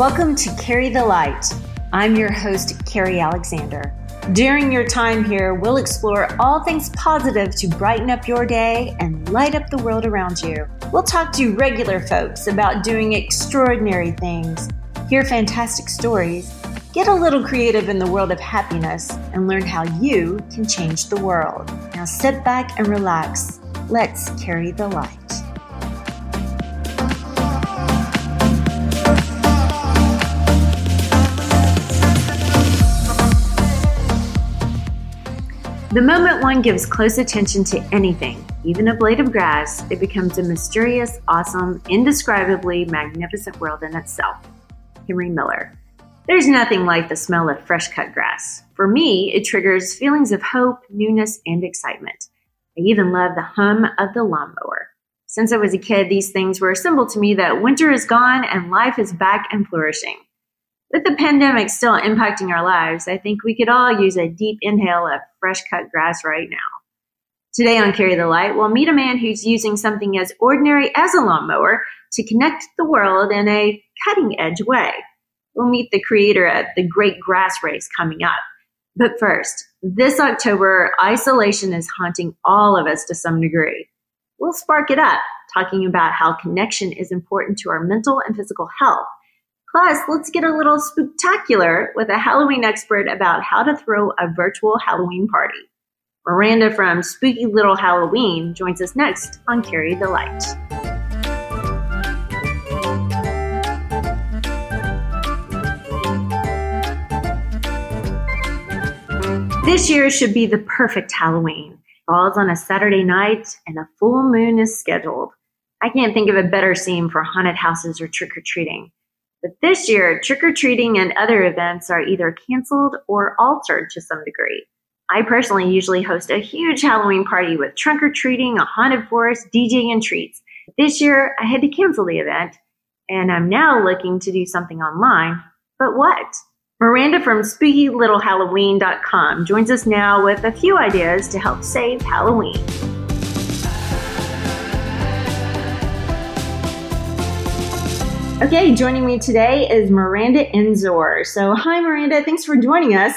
Welcome to Carry the Light. I'm your host, Carrie Alexander. During your time here, we'll explore all things positive to brighten up your day and light up the world around you. We'll talk to regular folks about doing extraordinary things, hear fantastic stories, get a little creative in the world of happiness, and learn how you can change the world. Now sit back and relax. Let's carry the light. The moment one gives close attention to anything, even a blade of grass, it becomes a mysterious, awesome, indescribably magnificent world in itself. Henry Miller. There's nothing like the smell of fresh cut grass. For me, it triggers feelings of hope, newness, and excitement. I even love the hum of the lawnmower. Since I was a kid, these things were a symbol to me that winter is gone and life is back and flourishing. With the pandemic still impacting our lives, I think we could all use a deep inhale of fresh cut grass right now. Today on Carry the Light, we'll meet a man who's using something as ordinary as a lawnmower to connect the world in a cutting edge way. We'll meet the creator of the Great Grass Race coming up. But first, this October, isolation is haunting all of us to some degree. We'll spark it up, talking about how connection is important to our mental and physical health Plus, let's get a little spectacular with a Halloween expert about how to throw a virtual Halloween party. Miranda from Spooky Little Halloween joins us next on Carry the Light. This year should be the perfect Halloween. Falls on a Saturday night and a full moon is scheduled. I can't think of a better scene for haunted houses or trick or treating. But this year, trick or treating and other events are either canceled or altered to some degree. I personally usually host a huge Halloween party with trunk or treating, a haunted forest, DJ, and treats. This year, I had to cancel the event, and I'm now looking to do something online. But what? Miranda from SpookyLittleHalloween.com joins us now with a few ideas to help save Halloween. Okay, joining me today is Miranda Enzor. So, hi, Miranda. Thanks for joining us.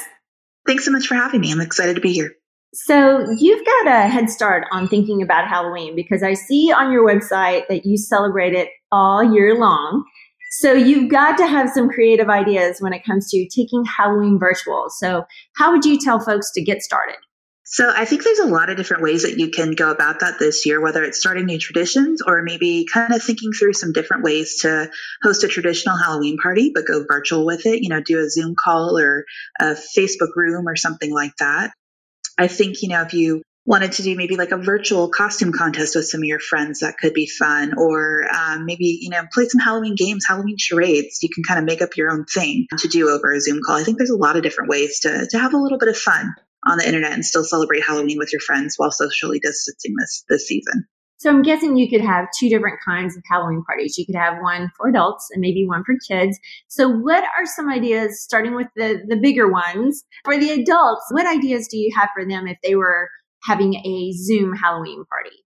Thanks so much for having me. I'm excited to be here. So, you've got a head start on thinking about Halloween because I see on your website that you celebrate it all year long. So, you've got to have some creative ideas when it comes to taking Halloween virtual. So, how would you tell folks to get started? So I think there's a lot of different ways that you can go about that this year, whether it's starting new traditions or maybe kind of thinking through some different ways to host a traditional Halloween party, but go virtual with it, you know, do a Zoom call or a Facebook room or something like that. I think, you know, if you wanted to do maybe like a virtual costume contest with some of your friends, that could be fun. Or um, maybe, you know, play some Halloween games, Halloween charades. You can kind of make up your own thing to do over a Zoom call. I think there's a lot of different ways to, to have a little bit of fun on the internet and still celebrate Halloween with your friends while socially distancing this this season. So I'm guessing you could have two different kinds of Halloween parties. You could have one for adults and maybe one for kids. So what are some ideas starting with the the bigger ones for the adults? What ideas do you have for them if they were having a Zoom Halloween party?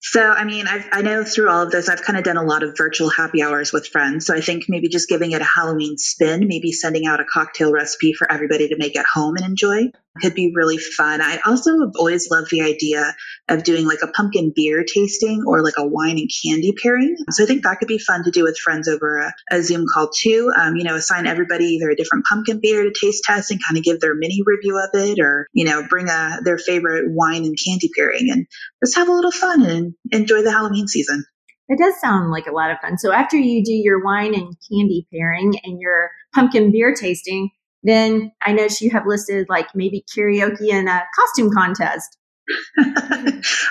So, I mean, I've, I know through all of this, I've kind of done a lot of virtual happy hours with friends. So I think maybe just giving it a Halloween spin, maybe sending out a cocktail recipe for everybody to make at home and enjoy could be really fun. I also have always loved the idea of doing like a pumpkin beer tasting or like a wine and candy pairing. So I think that could be fun to do with friends over a, a Zoom call too. Um, you know, assign everybody either a different pumpkin beer to taste test and kind of give their mini review of it, or you know, bring a their favorite wine and candy pairing and just have a little fun and enjoy the Halloween season. It does sound like a lot of fun. So after you do your wine and candy pairing and your pumpkin beer tasting, then I noticed you have listed like maybe karaoke and a costume contest.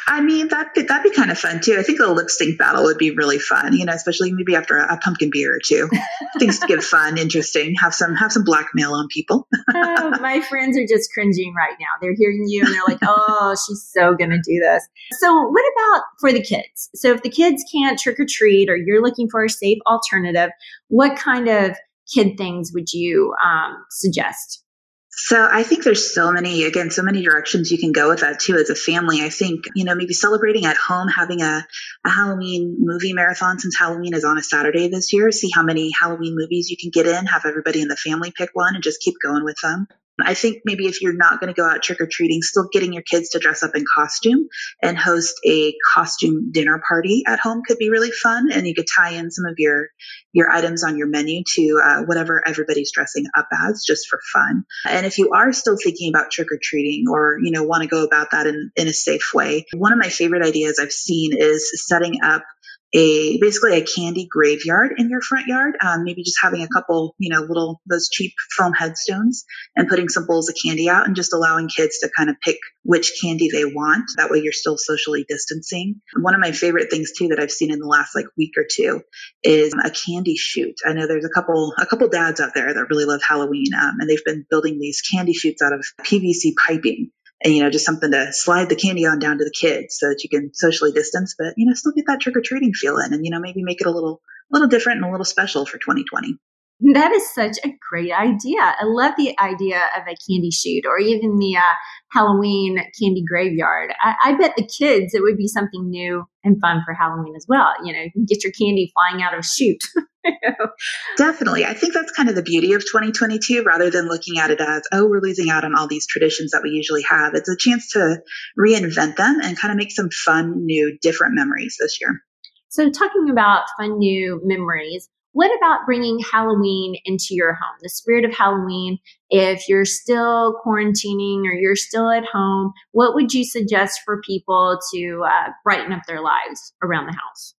I mean, that that'd be kind of fun too. I think a lip sync battle would be really fun, you know, especially maybe after a, a pumpkin beer or two. Things to give fun, interesting. Have some have some blackmail on people. oh, my friends are just cringing right now. They're hearing you and they're like, "Oh, she's so gonna do this." So, what about for the kids? So, if the kids can't trick or treat, or you're looking for a safe alternative, what kind of kid things would you um, suggest? So I think there's so many, again, so many directions you can go with that too as a family. I think, you know, maybe celebrating at home, having a, a Halloween movie marathon since Halloween is on a Saturday this year. See how many Halloween movies you can get in, have everybody in the family pick one and just keep going with them. I think maybe if you're not going to go out trick or treating, still getting your kids to dress up in costume and host a costume dinner party at home could be really fun. And you could tie in some of your your items on your menu to uh, whatever everybody's dressing up as, just for fun. And if you are still thinking about trick or treating, or you know want to go about that in in a safe way, one of my favorite ideas I've seen is setting up a basically a candy graveyard in your front yard. Um, maybe just having a couple, you know, little those cheap foam headstones and putting some bowls of candy out and just allowing kids to kind of pick which candy they want. That way, you're still socially distancing. One of my favorite things too that I've seen in the last like week or two is a candy chute. I know there's a couple a couple dads out there that really love Halloween, um, and they've been building these candy chutes out of PVC piping and you know just something to slide the candy on down to the kids so that you can socially distance but you know still get that trick-or-treating feel in and you know maybe make it a little a little different and a little special for 2020 that is such a great idea. I love the idea of a candy chute or even the uh, Halloween candy graveyard. I, I, bet the kids, it would be something new and fun for Halloween as well. You know, you can get your candy flying out of a chute. Definitely. I think that's kind of the beauty of 2022 rather than looking at it as, oh, we're losing out on all these traditions that we usually have. It's a chance to reinvent them and kind of make some fun, new, different memories this year. So, talking about fun, new memories, what about bringing Halloween into your home? The spirit of Halloween. If you're still quarantining or you're still at home, what would you suggest for people to uh, brighten up their lives around the house?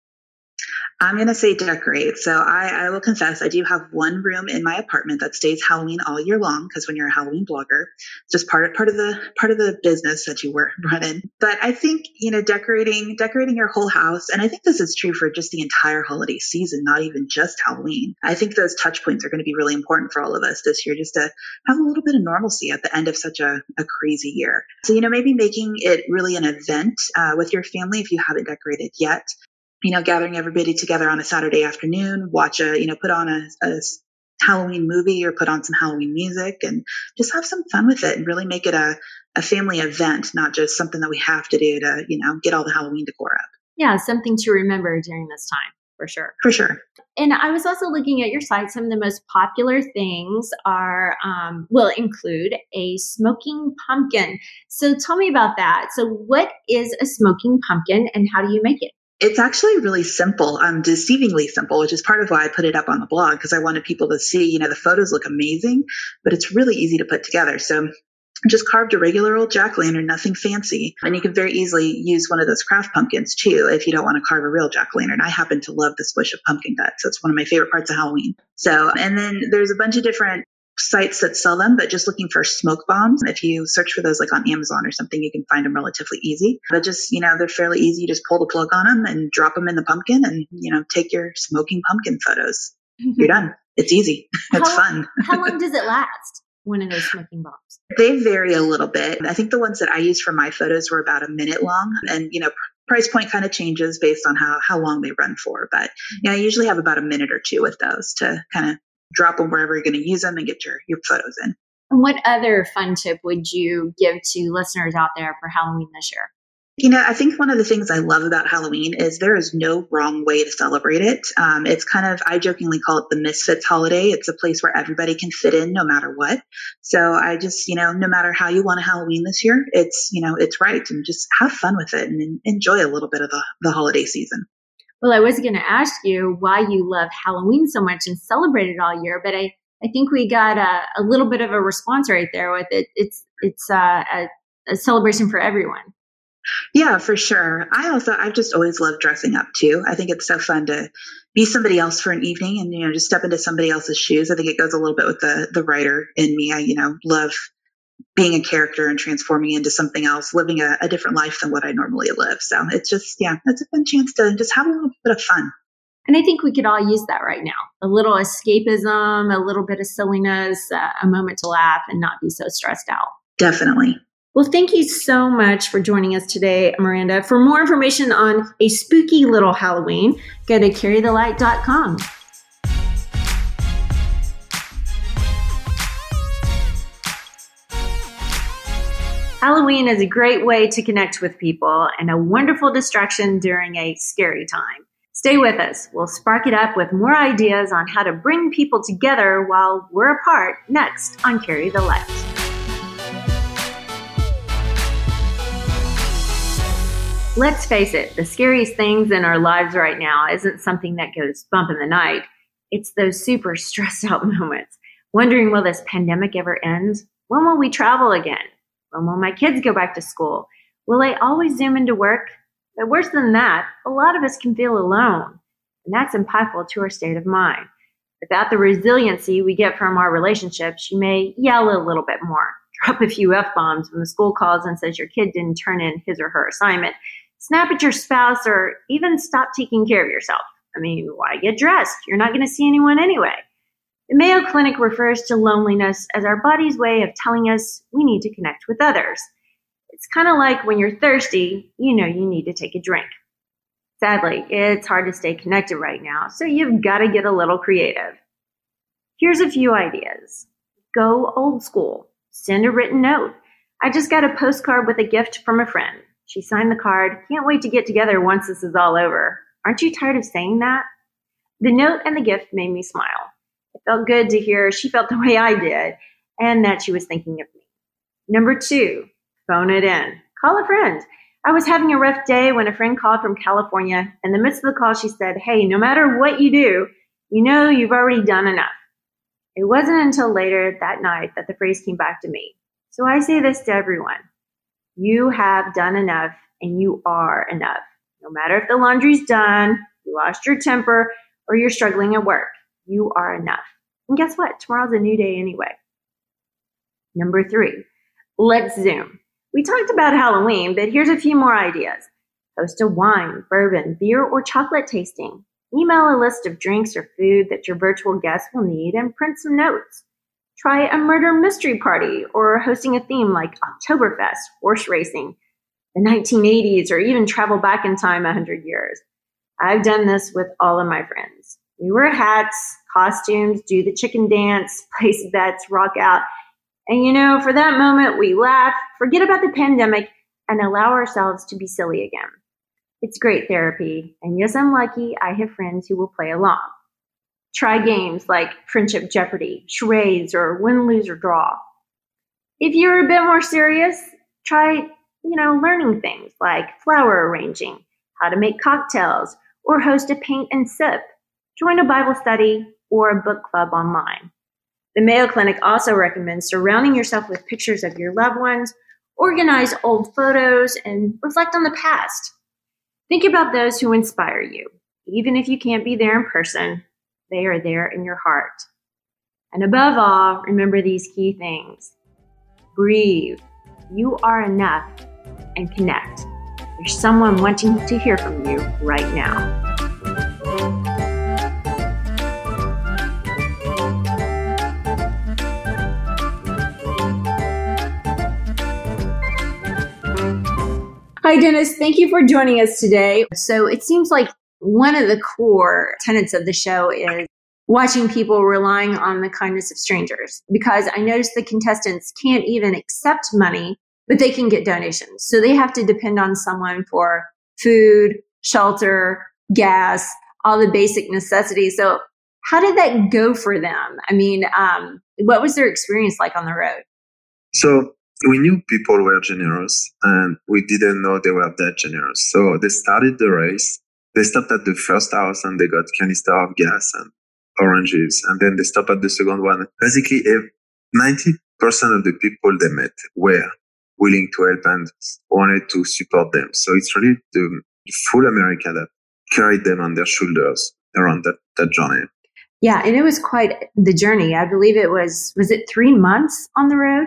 I'm going to say decorate. So I, I, will confess, I do have one room in my apartment that stays Halloween all year long because when you're a Halloween blogger, it's just part of part of the part of the business that you were running. But I think you know decorating decorating your whole house, and I think this is true for just the entire holiday season, not even just Halloween. I think those touch points are going to be really important for all of us this year, just to have a little bit of normalcy at the end of such a, a crazy year. So you know maybe making it really an event uh, with your family if you haven't decorated yet you know, gathering everybody together on a Saturday afternoon, watch a, you know, put on a, a Halloween movie or put on some Halloween music and just have some fun with it and really make it a, a family event, not just something that we have to do to, you know, get all the Halloween decor up. Yeah, something to remember during this time for sure. For sure. And I was also looking at your site. Some of the most popular things are um, will include a smoking pumpkin. So tell me about that. So, what is a smoking pumpkin, and how do you make it? It's actually really simple, um, deceivingly simple, which is part of why I put it up on the blog because I wanted people to see, you know, the photos look amazing, but it's really easy to put together. So just carved a regular old jack lantern, nothing fancy. And you can very easily use one of those craft pumpkins too if you don't want to carve a real jack lantern. I happen to love the swish of pumpkin guts. That's one of my favorite parts of Halloween. So, and then there's a bunch of different sites that sell them, but just looking for smoke bombs. If you search for those like on Amazon or something, you can find them relatively easy. But just, you know, they're fairly easy. You just pull the plug on them and drop them in the pumpkin and, you know, take your smoking pumpkin photos. Mm-hmm. You're done. It's easy. It's how, fun. how long does it last? One of those smoking bombs? They vary a little bit. I think the ones that I used for my photos were about a minute long. And, you know, price point kind of changes based on how, how long they run for. But mm-hmm. yeah, I usually have about a minute or two with those to kind of drop them wherever you're going to use them and get your, your photos in. And what other fun tip would you give to listeners out there for Halloween this year? You know, I think one of the things I love about Halloween is there is no wrong way to celebrate it. Um, it's kind of, I jokingly call it the misfits holiday. It's a place where everybody can fit in no matter what. So I just, you know, no matter how you want a Halloween this year, it's, you know, it's right and just have fun with it and enjoy a little bit of the, the holiday season. Well, I was going to ask you why you love Halloween so much and celebrate it all year, but I, I think we got a, a little bit of a response right there with it. It's it's uh, a, a celebration for everyone. Yeah, for sure. I also I've just always loved dressing up too. I think it's so fun to be somebody else for an evening and you know just step into somebody else's shoes. I think it goes a little bit with the the writer in me. I you know love being a character and transforming into something else, living a, a, different life than what I normally live. So it's just, yeah, it's a fun chance to just have a little bit of fun. And I think we could all use that right now a little escapism, a little bit of silliness, uh, a moment to laugh and not be so stressed out. Definitely. Well, thank you so much for joining us today, Miranda. For more information on a spooky little Halloween, go to carrythelight.com. Halloween is a great way to connect with people and a wonderful distraction during a scary time. Stay with us. We'll spark it up with more ideas on how to bring people together while we're apart next on Carry the Light. Let's face it, the scariest things in our lives right now isn't something that goes bump in the night. It's those super stressed out moments, wondering will this pandemic ever end? When will we travel again? When will my kids go back to school? Will I always zoom into work? But worse than that, a lot of us can feel alone, and that's impactful to our state of mind. Without the resiliency we get from our relationships, you may yell a little bit more, drop a few F bombs when the school calls and says your kid didn't turn in his or her assignment, snap at your spouse, or even stop taking care of yourself. I mean, why get dressed? You're not going to see anyone anyway. The Mayo Clinic refers to loneliness as our body's way of telling us we need to connect with others. It's kind of like when you're thirsty, you know you need to take a drink. Sadly, it's hard to stay connected right now, so you've got to get a little creative. Here's a few ideas. Go old school. Send a written note. I just got a postcard with a gift from a friend. She signed the card. Can't wait to get together once this is all over. Aren't you tired of saying that? The note and the gift made me smile. Felt good to hear she felt the way I did and that she was thinking of me. Number two, phone it in. Call a friend. I was having a rough day when a friend called from California. In the midst of the call, she said, Hey, no matter what you do, you know you've already done enough. It wasn't until later that night that the phrase came back to me. So I say this to everyone You have done enough and you are enough. No matter if the laundry's done, you lost your temper, or you're struggling at work. You are enough. And guess what? Tomorrow's a new day anyway. Number three, let's zoom. We talked about Halloween, but here's a few more ideas. Host a wine, bourbon, beer, or chocolate tasting. Email a list of drinks or food that your virtual guests will need and print some notes. Try a murder mystery party or hosting a theme like Oktoberfest, horse racing, the 1980s, or even travel back in time 100 years. I've done this with all of my friends. We wear hats, costumes, do the chicken dance, place bets, rock out. And you know, for that moment, we laugh, forget about the pandemic, and allow ourselves to be silly again. It's great therapy. And yes, I'm lucky I have friends who will play along. Try games like Friendship Jeopardy, charades, or win, lose, or draw. If you're a bit more serious, try, you know, learning things like flower arranging, how to make cocktails, or host a paint and sip join a Bible study, or a book club online. The Mayo Clinic also recommends surrounding yourself with pictures of your loved ones, organize old photos, and reflect on the past. Think about those who inspire you. Even if you can't be there in person, they are there in your heart. And above all, remember these key things breathe. You are enough and connect. There's someone wanting to hear from you right now. Hi, Dennis. Thank you for joining us today. So it seems like one of the core tenets of the show is watching people relying on the kindness of strangers because I noticed the contestants can't even accept money, but they can get donations. So they have to depend on someone for food, shelter, gas, all the basic necessities. So how did that go for them? I mean, um, what was their experience like on the road? So we knew people were generous and we didn't know they were that generous. So they started the race. They stopped at the first house and they got canister of gas and oranges. And then they stopped at the second one. Basically, eh, 90% of the people they met were willing to help and wanted to support them. So it's really the full America that carried them on their shoulders around that, that journey. Yeah, and it was quite the journey. I believe it was was it 3 months on the road?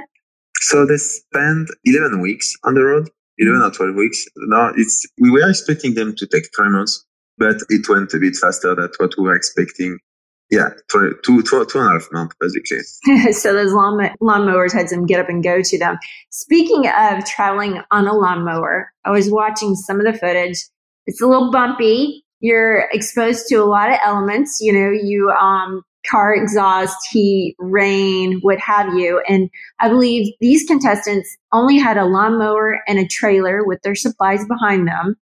So they spent 11 weeks on the road, 11 or 12 weeks. Now it's, we were expecting them to take three months, but it went a bit faster than what we were expecting. Yeah, two, two, two, and a half months basically. so those lawn lawnmowers had some get up and go to them. Speaking of traveling on a lawnmower, I was watching some of the footage. It's a little bumpy. You're exposed to a lot of elements. You know, you um, car exhaust, heat, rain, what have you. And I believe these contestants only had a lawnmower and a trailer with their supplies behind them.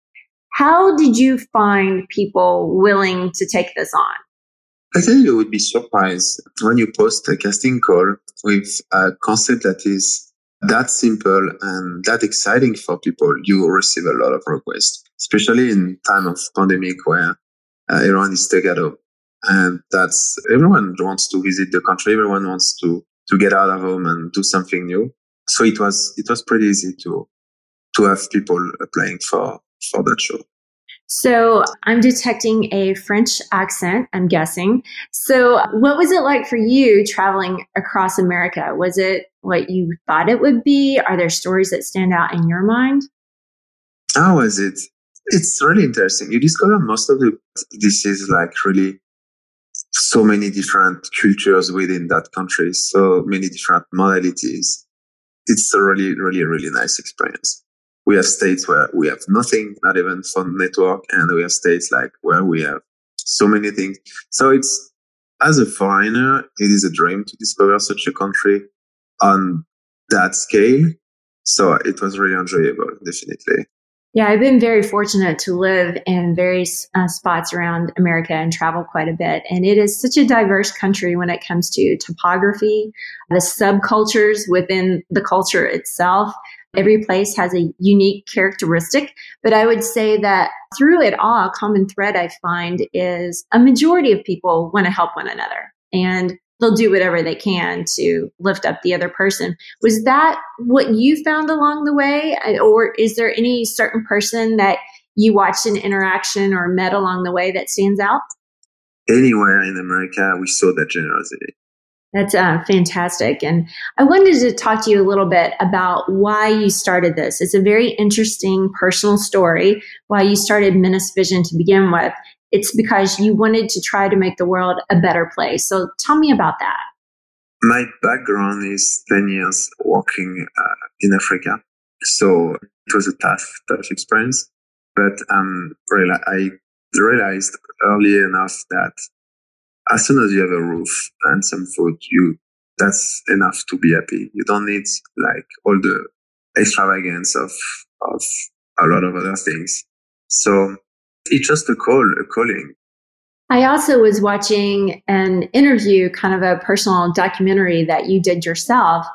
How did you find people willing to take this on? I think you would be surprised when you post a casting call with a concept that is that simple and that exciting for people. You receive a lot of requests, especially in time of pandemic where uh, everyone is home. And that's everyone wants to visit the country. Everyone wants to, to get out of home and do something new. So it was, it was pretty easy to, to have people applying for, for that show. So I'm detecting a French accent, I'm guessing. So what was it like for you traveling across America? Was it what you thought it would be? Are there stories that stand out in your mind? How was it? It's really interesting. You discover most of the, this is like really so many different cultures within that country, so many different modalities. It's a really, really, really nice experience we have states where we have nothing, not even phone network, and we have states like where we have so many things. So it's as a foreigner, it is a dream to discover such a country on that scale. So it was really enjoyable, definitely. Yeah, I've been very fortunate to live in various uh, spots around America and travel quite a bit. And it is such a diverse country when it comes to topography, the subcultures within the culture itself. Every place has a unique characteristic, but I would say that through it all, a common thread I find is a majority of people want to help one another and they'll do whatever they can to lift up the other person. Was that what you found along the way? Or is there any certain person that you watched an interaction or met along the way that stands out? Anywhere in America, we saw that generosity. That's uh, fantastic. And I wanted to talk to you a little bit about why you started this. It's a very interesting personal story, why you started Menace Vision to begin with. It's because you wanted to try to make the world a better place. So tell me about that. My background is 10 years working uh, in Africa. So it was a tough, tough experience. But um, I realized early enough that as soon as you have a roof and some food, you that's enough to be happy. You don't need like all the extravagance of of a lot of other things. So it's just a call, a calling. I also was watching an interview, kind of a personal documentary that you did yourself,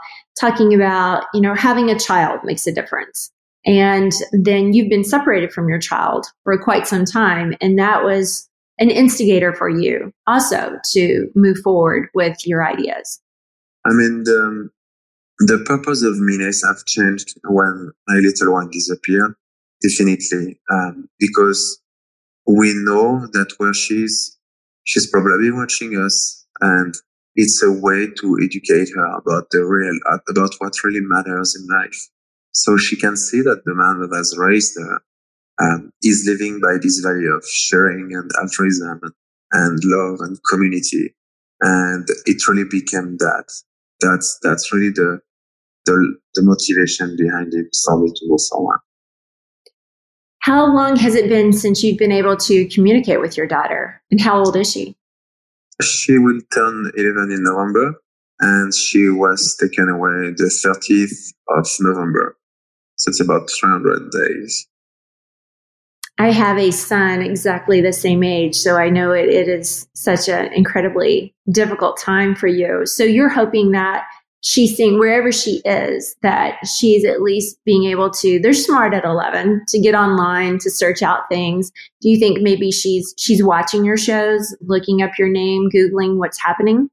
talking about, you know, having a child makes a difference. And then you've been separated from your child for quite some time. And that was an instigator for you also to move forward with your ideas? I mean, the, the purpose of Menace have changed when my little one disappeared, definitely, um, because we know that where she's, she's probably watching us and it's a way to educate her about the real, about what really matters in life. So she can see that the man that has raised her um, is living by this value of sharing and altruism and love and community. And it really became that. That's, that's really the, the, the motivation behind it for me to move forward. How long has it been since you've been able to communicate with your daughter? And how old is she? She will turn 11 in November, and she was taken away the 30th of November. So it's about 300 days. I have a son exactly the same age, so I know it, it is such an incredibly difficult time for you. So you're hoping that she's seeing wherever she is that she's at least being able to they're smart at 11 to get online to search out things do you think maybe she's she's watching your shows looking up your name googling what's happening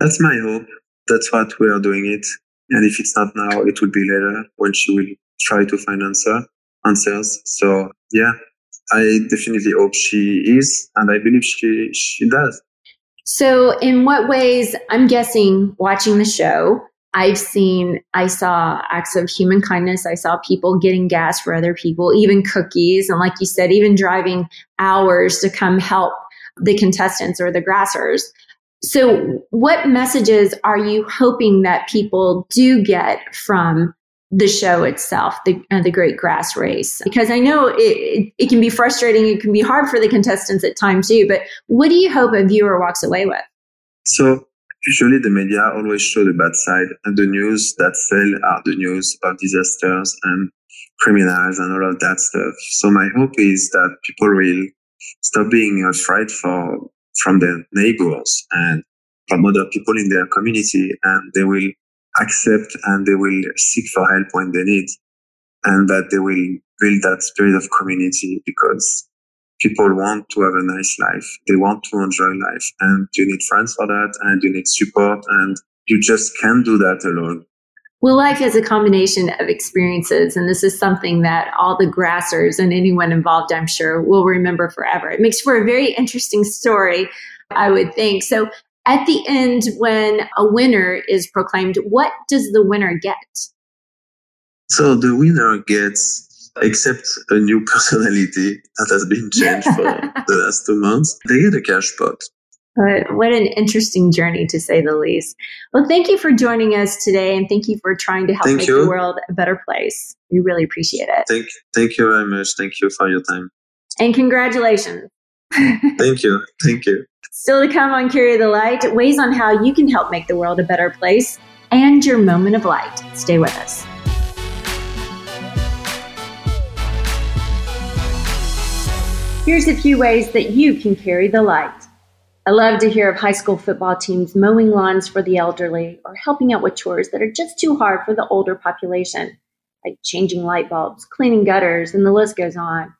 that's my hope that's what we are doing it and if it's not now it will be later when she will try to find answer answers. So yeah, I definitely hope she is, and I believe she she does. So, in what ways? I'm guessing watching the show, I've seen, I saw acts of human kindness. I saw people getting gas for other people, even cookies, and like you said, even driving hours to come help the contestants or the grassers. So, what messages are you hoping that people do get from the show itself, the uh, the Great Grass Race, because I know it, it, it can be frustrating. It can be hard for the contestants at times too. But what do you hope a viewer walks away with? So usually the media always show the bad side and the news that sell are the news of disasters and criminals and all of that stuff. So my hope is that people will stop being afraid for from their neighbors and from other people in their community and they will accept and they will seek for help when they need and that they will build that spirit of community because people want to have a nice life. They want to enjoy life and you need friends for that and you need support and you just can't do that alone. Well, life is a combination of experiences, and this is something that all the grassers and anyone involved, I'm sure, will remember forever. It makes for a very interesting story, I would think. So, at the end, when a winner is proclaimed, what does the winner get? So, the winner gets, except a new personality that has been changed for the last two months, they get a cash pot. But what an interesting journey to say the least. Well, thank you for joining us today and thank you for trying to help thank make you. the world a better place. We really appreciate it. Thank, thank you very much. Thank you for your time. And congratulations. thank you. Thank you. Still to come on Carry the Light, ways on how you can help make the world a better place and your moment of light. Stay with us. Here's a few ways that you can carry the light. I love to hear of high school football teams mowing lawns for the elderly or helping out with chores that are just too hard for the older population, like changing light bulbs, cleaning gutters, and the list goes on.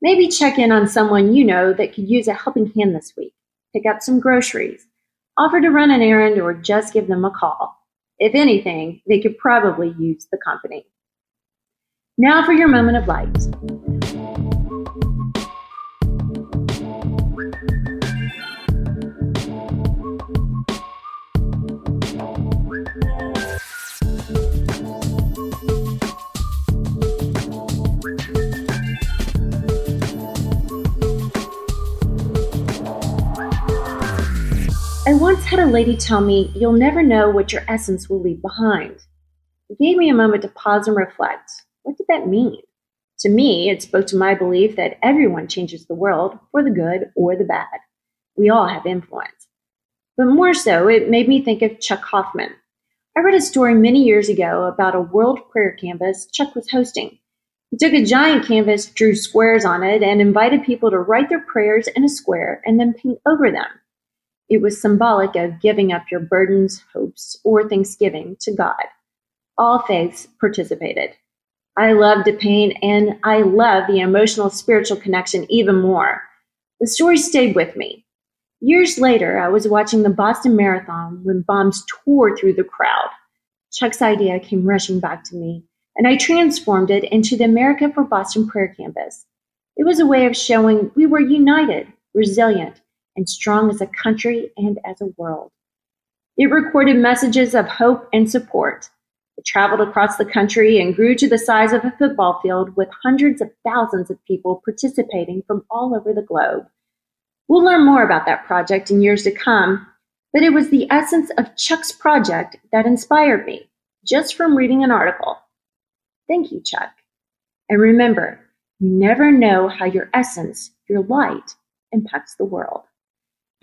Maybe check in on someone you know that could use a helping hand this week, pick up some groceries, offer to run an errand, or just give them a call. If anything, they could probably use the company. Now for your moment of light. Once had a lady tell me, You'll never know what your essence will leave behind. It gave me a moment to pause and reflect. What did that mean? To me, it spoke to my belief that everyone changes the world for the good or the bad. We all have influence. But more so, it made me think of Chuck Hoffman. I read a story many years ago about a world prayer canvas Chuck was hosting. He took a giant canvas, drew squares on it, and invited people to write their prayers in a square and then paint over them. It was symbolic of giving up your burdens, hopes, or thanksgiving to God. All faiths participated. I love to paint and I love the emotional spiritual connection even more. The story stayed with me. Years later, I was watching the Boston Marathon when bombs tore through the crowd. Chuck's idea came rushing back to me, and I transformed it into the America for Boston prayer Canvas. It was a way of showing we were united, resilient, and strong as a country and as a world. It recorded messages of hope and support. It traveled across the country and grew to the size of a football field with hundreds of thousands of people participating from all over the globe. We'll learn more about that project in years to come, but it was the essence of Chuck's project that inspired me, just from reading an article. Thank you, Chuck. And remember, you never know how your essence, your light, impacts the world.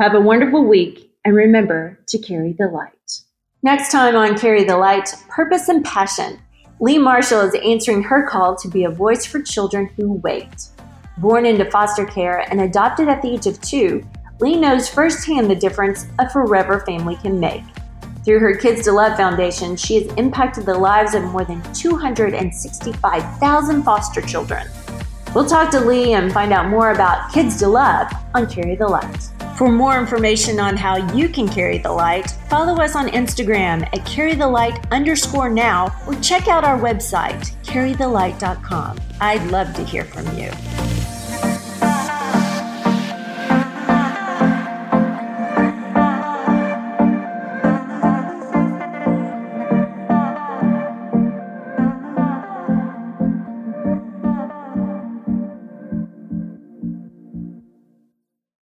Have a wonderful week and remember to carry the light. Next time on Carry the Light Purpose and Passion, Lee Marshall is answering her call to be a voice for children who wait. Born into foster care and adopted at the age of two, Lee knows firsthand the difference a forever family can make. Through her Kids to Love Foundation, she has impacted the lives of more than 265,000 foster children. We'll talk to Lee and find out more about Kids to Love on Carry the Light. For more information on how you can carry the light, follow us on Instagram at carrythelight underscore now or check out our website, carrythelight.com. I'd love to hear from you.